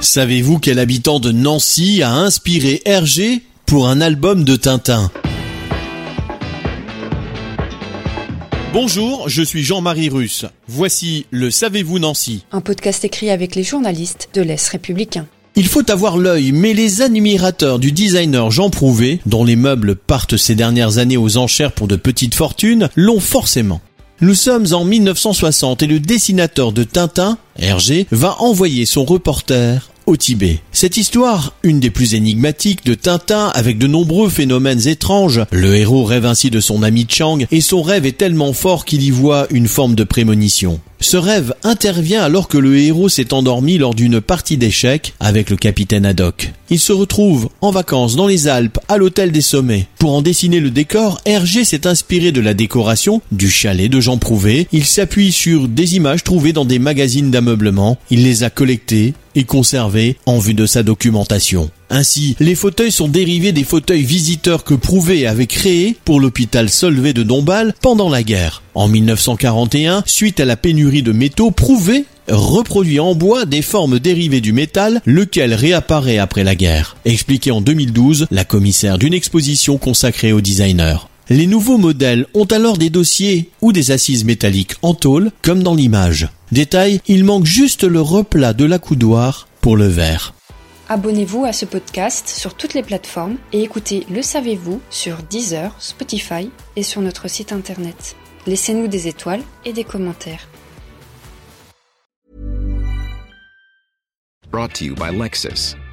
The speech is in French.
Savez-vous quel habitant de Nancy a inspiré Hergé pour un album de Tintin? Bonjour, je suis Jean-Marie Russe. Voici le Savez-vous Nancy Un podcast écrit avec les journalistes de l'Est républicain. Il faut avoir l'œil, mais les admirateurs du designer Jean Prouvé, dont les meubles partent ces dernières années aux enchères pour de petites fortunes, l'ont forcément. Nous sommes en 1960 et le dessinateur de Tintin, Hergé, va envoyer son reporter au Tibet. Cette histoire, une des plus énigmatiques de Tintin avec de nombreux phénomènes étranges, le héros rêve ainsi de son ami Chang et son rêve est tellement fort qu'il y voit une forme de prémonition. Ce rêve intervient alors que le héros s'est endormi lors d'une partie d'échecs avec le capitaine Haddock. Il se retrouve en vacances dans les Alpes à l'hôtel des sommets. Pour en dessiner le décor, Hergé s'est inspiré de la décoration du chalet de Jean Prouvé. Il s'appuie sur des images trouvées dans des magazines d'ameublement. Il les a collectées et conservées en vue de sa documentation. Ainsi, les fauteuils sont dérivés des fauteuils visiteurs que Prouvé avait créés pour l'hôpital Solvay de Dombasle pendant la guerre. En 1941, suite à la pénurie de métaux, Prouvé reproduit en bois des formes dérivées du métal, lequel réapparaît après la guerre. Expliqué en 2012 la commissaire d'une exposition consacrée aux designers. Les nouveaux modèles ont alors des dossiers ou des assises métalliques en tôle, comme dans l'image. Détail, il manque juste le replat de l'accoudoir pour le verre. Abonnez-vous à ce podcast sur toutes les plateformes et écoutez Le Savez-vous sur Deezer, Spotify et sur notre site internet. Laissez-nous des étoiles et des commentaires.